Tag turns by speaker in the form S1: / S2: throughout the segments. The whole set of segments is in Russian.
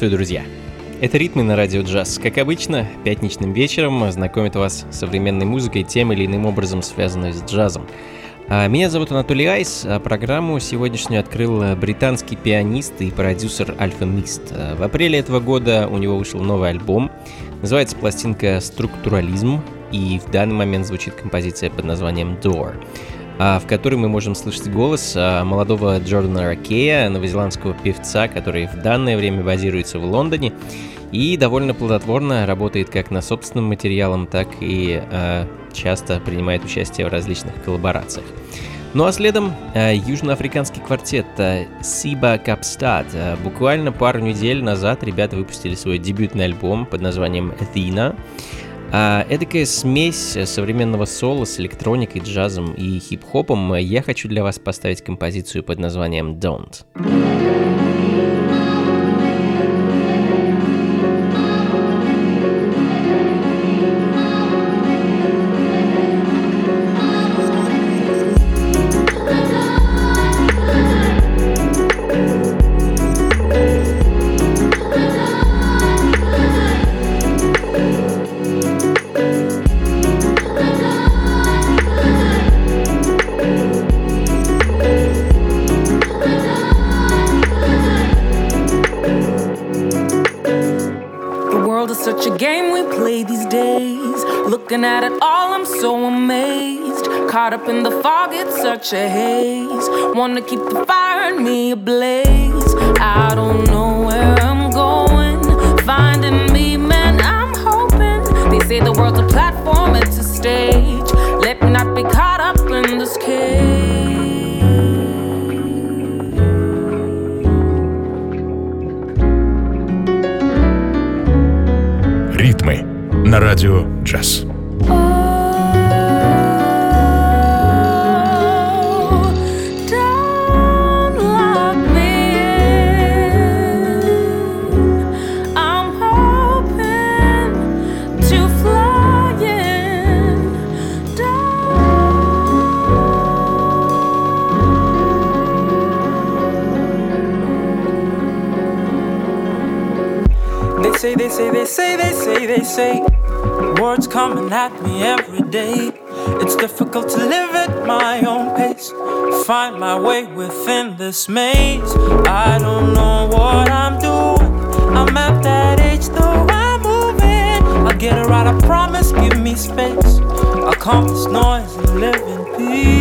S1: Приветствую, друзья! Это «Ритмы на радио джаз». Как обычно, пятничным вечером знакомит вас с современной музыкой, тем или иным образом связанной с джазом. А, меня зовут Анатолий Айс, а программу сегодняшнюю открыл британский пианист и продюсер Альфа Мист. А, в апреле этого года у него вышел новый альбом, называется пластинка «Структурализм», и в данный момент звучит композиция под названием «Door». А, в которой мы можем слышать голос а, молодого Джордана Ракея, новозеландского певца, который в данное время базируется в Лондоне и довольно плодотворно работает как на собственном материалом, так и э, часто принимает участие в различных коллаборациях. Ну а следом южноафриканский квартет Сиба Капстад. Буквально пару недель назад ребята выпустили свой дебютный альбом под названием Athena. А, эдакая смесь современного соло с электроникой, джазом и хип-хопом. Я хочу для вас поставить композицию под названием «Don't».
S2: Such a haze. Wanna keep the fire in me ablaze. This
S3: maze. I don't know what I'm doing. I'm at that age, though I'm moving. I'll get it right, I promise. Give me space. I'll calm this noise and live in peace.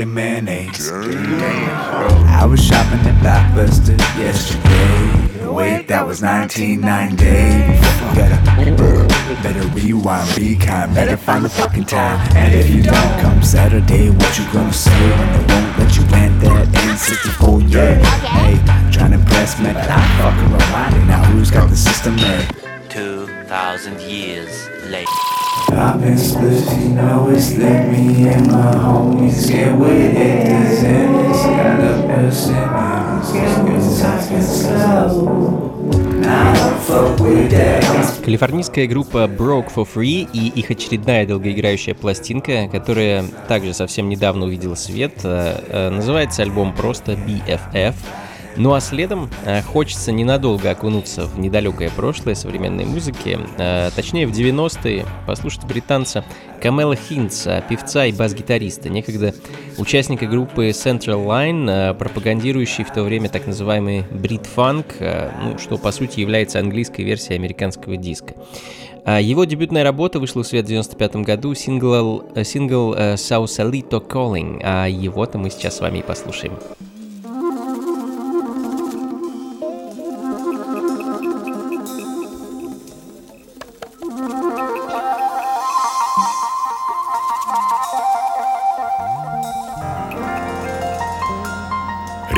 S4: mayonnaise.
S5: I
S6: was shopping
S4: at
S6: Blockbuster
S4: yesterday. Wait,
S6: that was
S4: 1990.
S6: Better, better rewind, be kind, better
S4: find the fucking time. And if you don't come Saturday, what you gonna say when they won't let you plant that N64? Yeah, hey, to impress me, but I fucking reminded. Now who's got the system made?
S7: 2,000 years later.
S4: I've been split, you know it's lit me and my homies get with it. This and this got a person, get.
S1: Калифорнийская группа Broke for Free и их очередная долгоиграющая пластинка, которая также совсем недавно увидела свет, э, э, называется альбом просто BFF. Ну а следом э, хочется ненадолго окунуться в недалекое прошлое современной музыки, э, точнее в 90-е, послушать британца Камела Хинца, певца и бас-гитариста, некогда участника группы Central Line, э, пропагандирующий в то время так называемый брит-фанк, ну, что по сути является английской версией американского диска. Его дебютная работа вышла в свет в 95 году, сингл, сингл Sausalito Calling, а его-то мы сейчас с вами и послушаем.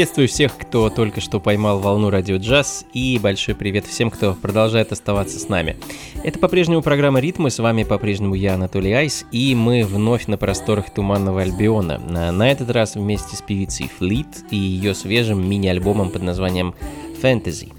S1: Приветствую всех, кто только что поймал волну радио джаз, и большой привет всем, кто продолжает оставаться с нами. Это по-прежнему программа «Ритмы», с вами по-прежнему я, Анатолий Айс, и мы вновь на просторах Туманного Альбиона. На, этот раз вместе с певицей Флит и ее свежим мини-альбомом под названием «Fantasy».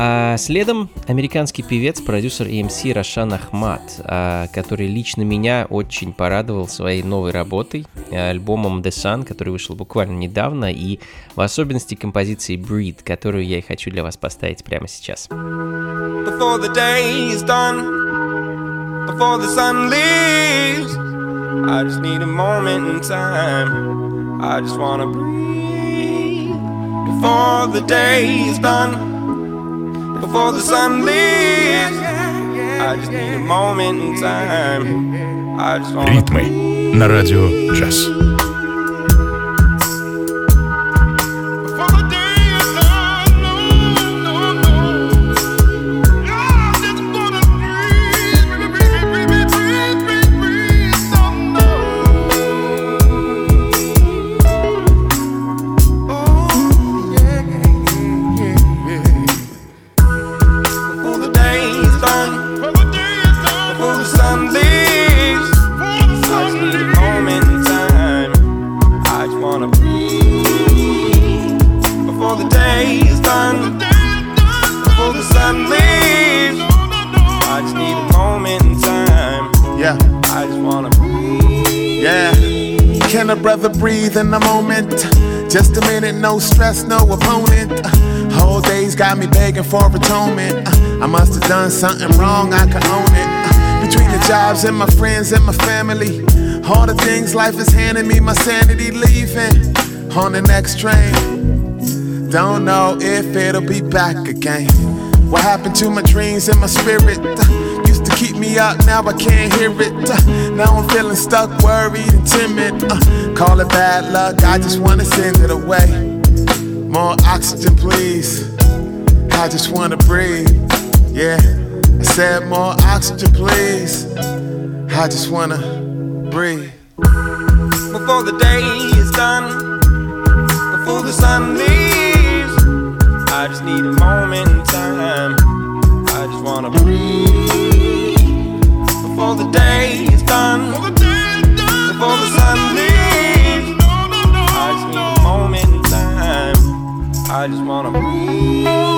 S1: А следом американский певец, продюсер и МС Рашан Ахмат, а, который лично меня очень порадовал своей новой работой, а, альбомом The Sun, который вышел буквально недавно, и в особенности композицией Breed, которую я и хочу для вас поставить прямо сейчас.
S8: before the day is done, before the sun leaves. I just need a moment in time. I just wanna
S9: Ритмы на радио джаз.
S8: A
S10: brother breathe in the moment? Just a minute, no stress, no opponent. Whole days got me begging for atonement. I must have done something wrong, I can own it. Between the jobs and my friends and my family, all the things life is handing me, my sanity leaving on the next train. Don't know if it'll be back again. What happened to my dreams and my spirit? Keep me up, now I can't hear it. Uh, now I'm feeling stuck, worried, and timid. Uh, call it bad luck, I just wanna send it away. More oxygen, please. I just wanna breathe. Yeah, I said more oxygen, please. I just wanna breathe.
S9: Before the day is done, before the sun leaves, I just need a moment in time. I just wanna breathe. Before the day is done, before the sun leaves, I just need a moment in time. I just wanna breathe.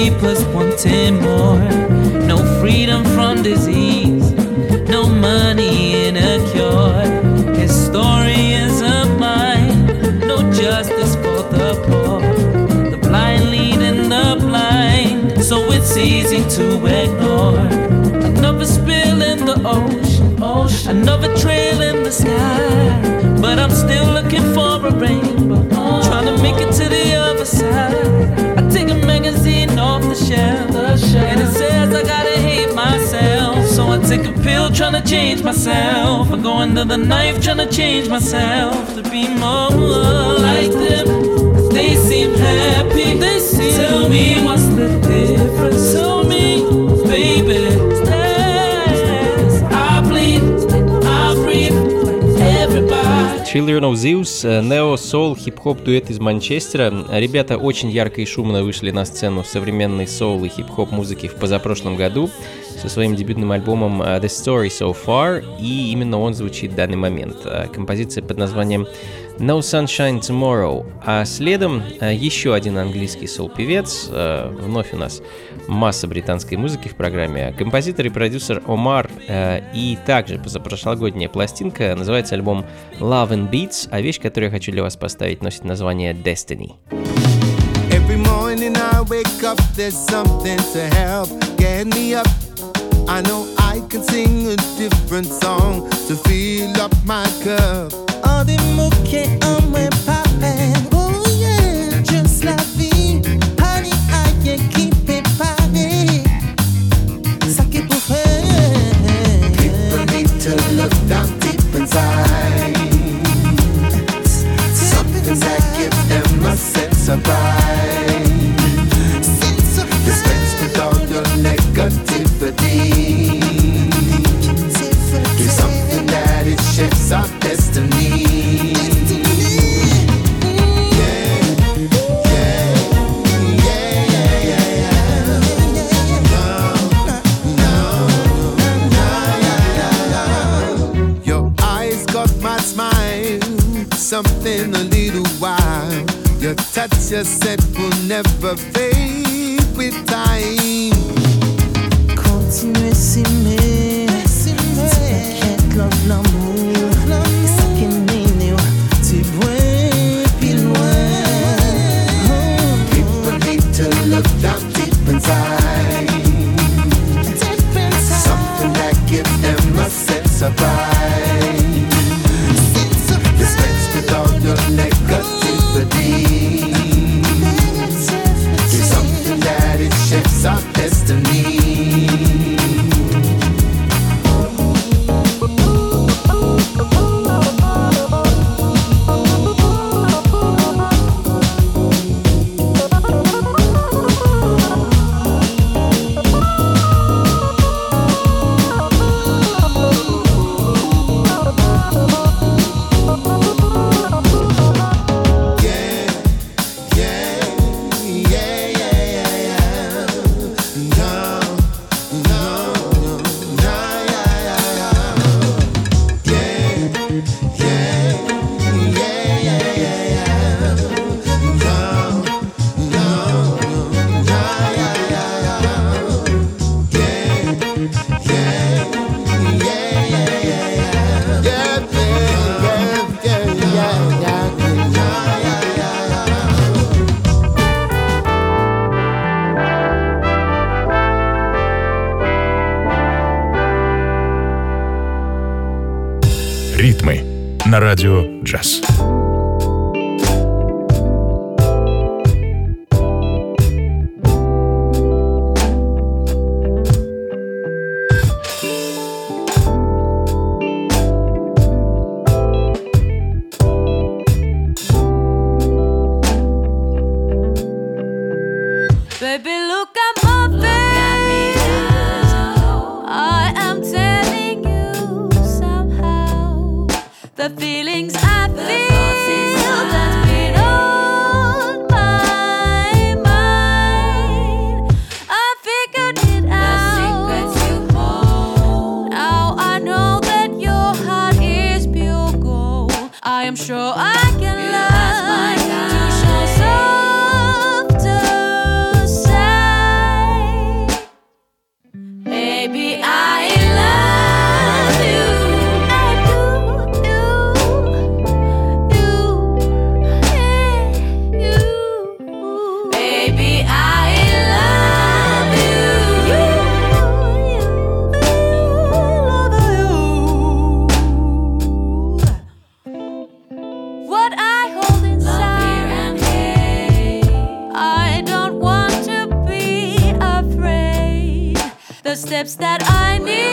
S11: To
S12: keep us wanting more. No freedom from disease, no money in a cure. His story is a mine, no justice for the poor. The blind leading the blind, so it's easy to ignore. Another spill in the ocean, ocean. another trail in the sky. But I'm still looking for a rainbow, trying to make it to the other side. The shelf, and it says I gotta hate myself. So I take a pill trying to change myself. I go under the knife trying to change myself to be more like them. They seem happy. They seem Tell me what's the difference. Tell me, baby.
S1: Children of Zeus, э, нео-соул хип-хоп дуэт из Манчестера. Ребята очень ярко и шумно вышли на сцену современной соул и хип-хоп музыки в позапрошлом году со своим дебютным альбомом э, The Story So Far, и именно он звучит в данный момент. Э, Композиция под названием No Sunshine Tomorrow. А следом э, еще один английский соул-певец. Э, Вновь у нас масса британской музыки в программе. Композитор и продюсер Омар э, и также позапрошлогодняя пластинка. Называется альбом Love and Beats, а вещь, которую я хочу для вас поставить, носит название Destiny.
S13: Every morning I wake up, there's something to help get me up. I know I can sing a different song to fill up my cup.
S2: 어디 묵히 steps that I need,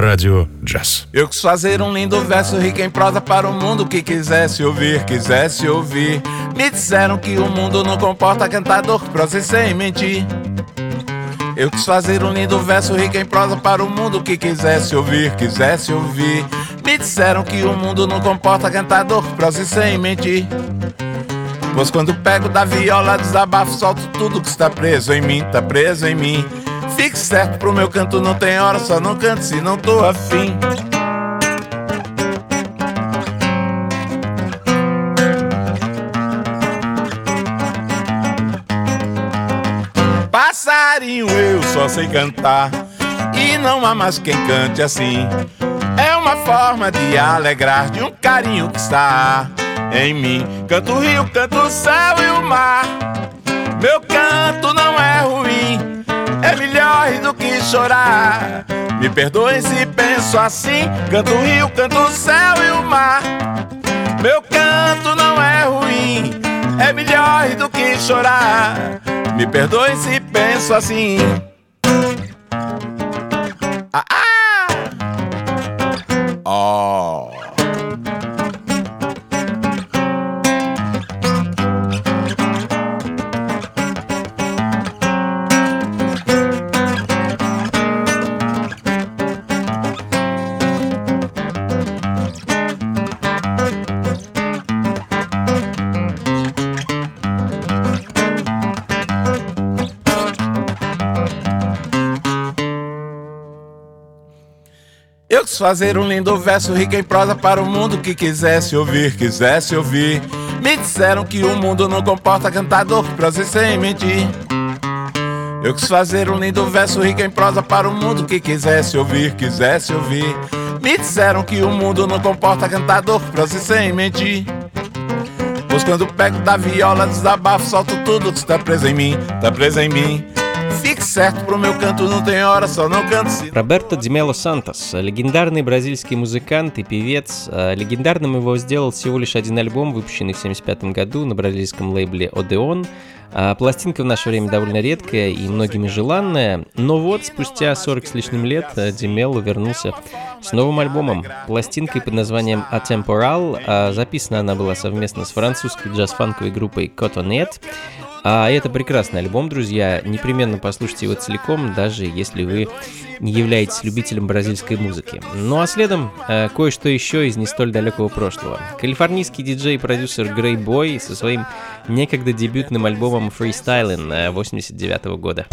S14: na Rádio Jazz.
S15: Eu quis fazer um lindo verso rico em prosa para o mundo que quisesse ouvir, quisesse ouvir. Me disseram que o mundo não comporta cantador, prosa sem mentir. Eu quis fazer um lindo verso rico em prosa para o mundo que quisesse ouvir, quisesse ouvir. Me disseram que o mundo não comporta cantador, prosa sem mentir. Pois quando pego da viola, desabafo, solto tudo que está preso em mim, tá preso em mim. Fique certo pro meu canto, não tem hora, só não canto se não tô afim. Passarinho, eu só sei cantar. E não há mais quem cante assim. É uma forma de alegrar de um carinho que está em mim. Canto o rio, canto o céu e o mar. Meu canto não é ruim, melhor do que chorar. Me perdoe se penso assim. Canto o rio, canto o céu e o mar. Meu canto não é ruim, é melhor do que chorar. Me perdoe se penso assim. Ah, ah! Oh. Quis fazer um lindo verso rico em prosa para o mundo que quisesse ouvir, quisesse ouvir. Me disseram que o mundo não comporta cantador, prosa sem mentir. Eu quis fazer um lindo verso rico em prosa para o mundo que quisesse ouvir, quisesse ouvir. Me disseram que o mundo não comporta cantador você sem mentir. Pois quando pego da viola, desabafo, solto tudo que está preso em mim, tá preso em mim. Fique certo, pro meu canto não tem hora, só não canto se...
S1: Роберто Димело Сантос, легендарный бразильский музыкант и певец. А, Легендарным его сделал всего лишь один альбом, выпущенный в 1975 году на бразильском лейбле Odeon. А, Пластинка в наше время довольно редкая и многими желанная, но вот спустя 40 с лишним лет э, Димело вернулся с новым альбомом, пластинкой под названием Atemporal. А Записана она была совместно с французской джаз-фанковой группой Cotonet. А это прекрасный альбом, друзья. Непременно послушайте его целиком, даже если вы не являетесь любителем бразильской музыки. Ну а следом э, кое-что еще из не столь далекого прошлого. Калифорнийский диджей и продюсер Грей Бой со своим некогда дебютным альбомом Freestyling 89 года.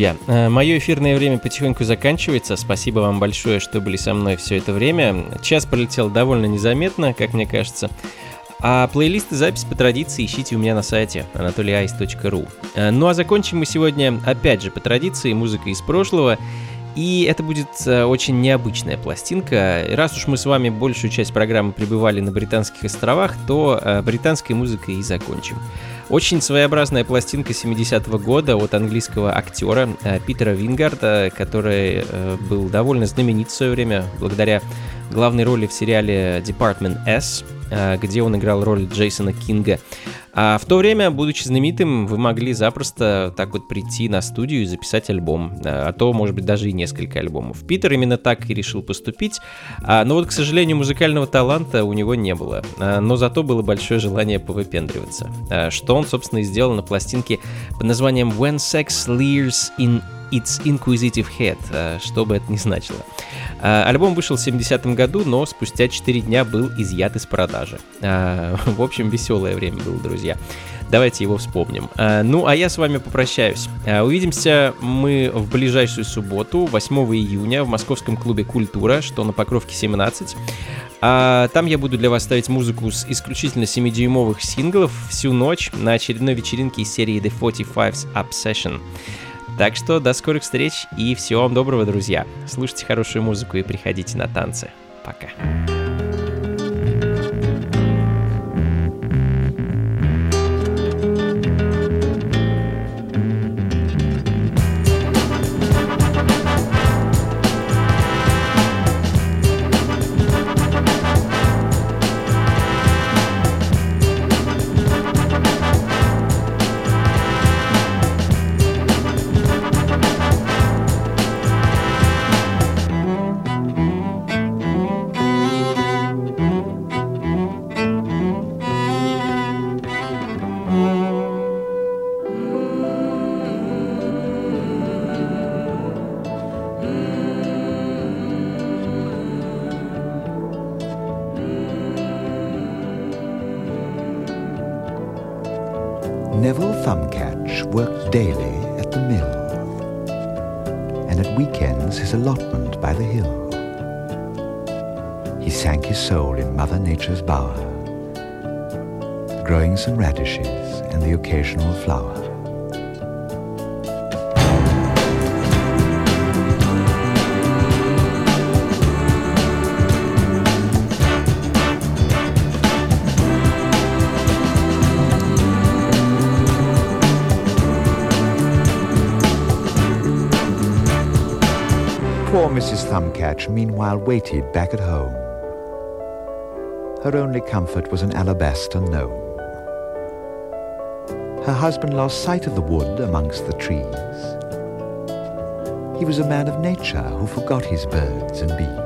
S1: Друзья, э, мое эфирное время потихоньку заканчивается. Спасибо вам большое, что были со мной все это время. Час пролетел довольно незаметно, как мне кажется. А плейлисты запись по традиции ищите у меня на сайте anatolyice.ru. Э, ну а закончим мы сегодня, опять же, по традиции, музыкой из прошлого. И это будет э, очень необычная пластинка. Раз уж мы с вами большую часть программы пребывали на Британских островах, то э, британской музыкой и закончим. Очень своеобразная пластинка 70-го года от английского актера э, Питера Вингарда, который был довольно знаменит в свое время благодаря главной роли в сериале Department S, где он играл роль Джейсона Кинга. А в то время, будучи знаменитым, вы могли запросто так вот прийти на студию и записать альбом, а то, может быть, даже и несколько альбомов. Питер именно так и решил поступить, а, но вот, к сожалению, музыкального таланта у него не было, а, но зато было большое желание повыпендриваться, а, что он, собственно, и сделал на пластинке под названием When Sex Leers in Its Inquisitive Head, э, что бы это ни значило. Э, альбом вышел в 70-м году, но спустя 4 дня был изъят из продажи. Э, в общем, веселое время было, друзья. Давайте его вспомним. Ну, а я с вами попрощаюсь. Увидимся мы в ближайшую субботу, 8 июня, в московском клубе «Культура», что на Покровке 17. Там я буду для вас ставить музыку с исключительно 7-дюймовых синглов всю ночь на очередной вечеринке из серии The 45's Obsession. Так что до скорых встреч и всего вам доброго, друзья. Слушайте хорошую музыку и приходите на танцы. Пока.
S16: Neville Thumbcatch worked daily at the mill, and at weekends his allotment by the hill. He sank his soul in Mother Nature's bower, growing some radishes and the occasional flower. Mrs. Thumbcatch meanwhile waited back at home. Her only comfort was an alabaster gnome. Her husband lost sight of the wood amongst the trees. He was a man of nature who forgot his birds and bees.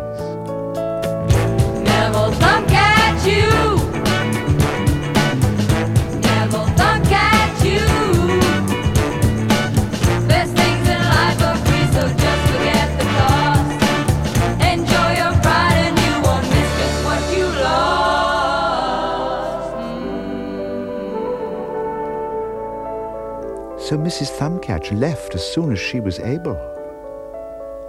S16: Thumbcatch left as soon as she was able.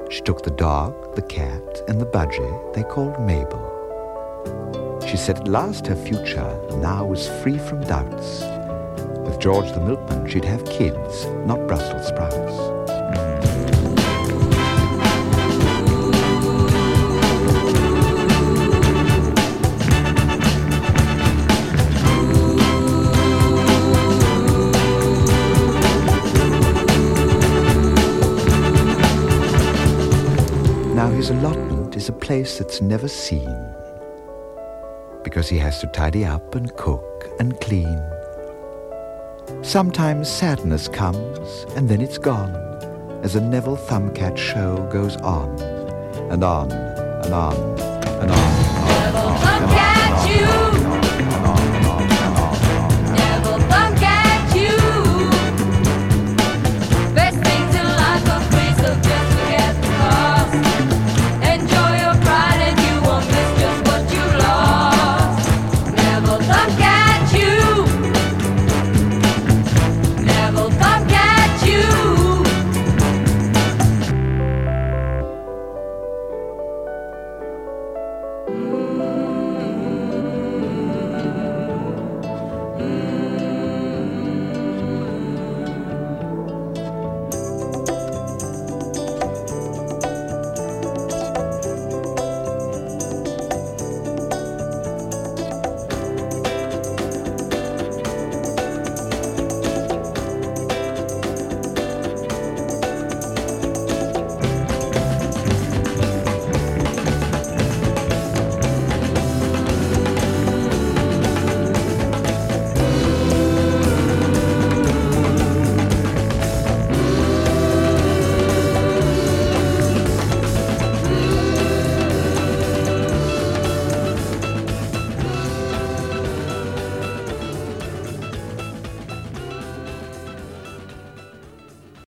S16: She took the dog, the cat, and the budgie they called Mabel. She said at last her future now was free from doubts. With George the milkman, she'd have kids, not Brussels sprouts. Place that's never seen because he has to tidy up and cook and clean. Sometimes sadness comes and then it's gone as a Neville Thumbcat show goes on and on and on and on.
S2: Neville Thumbcat, you!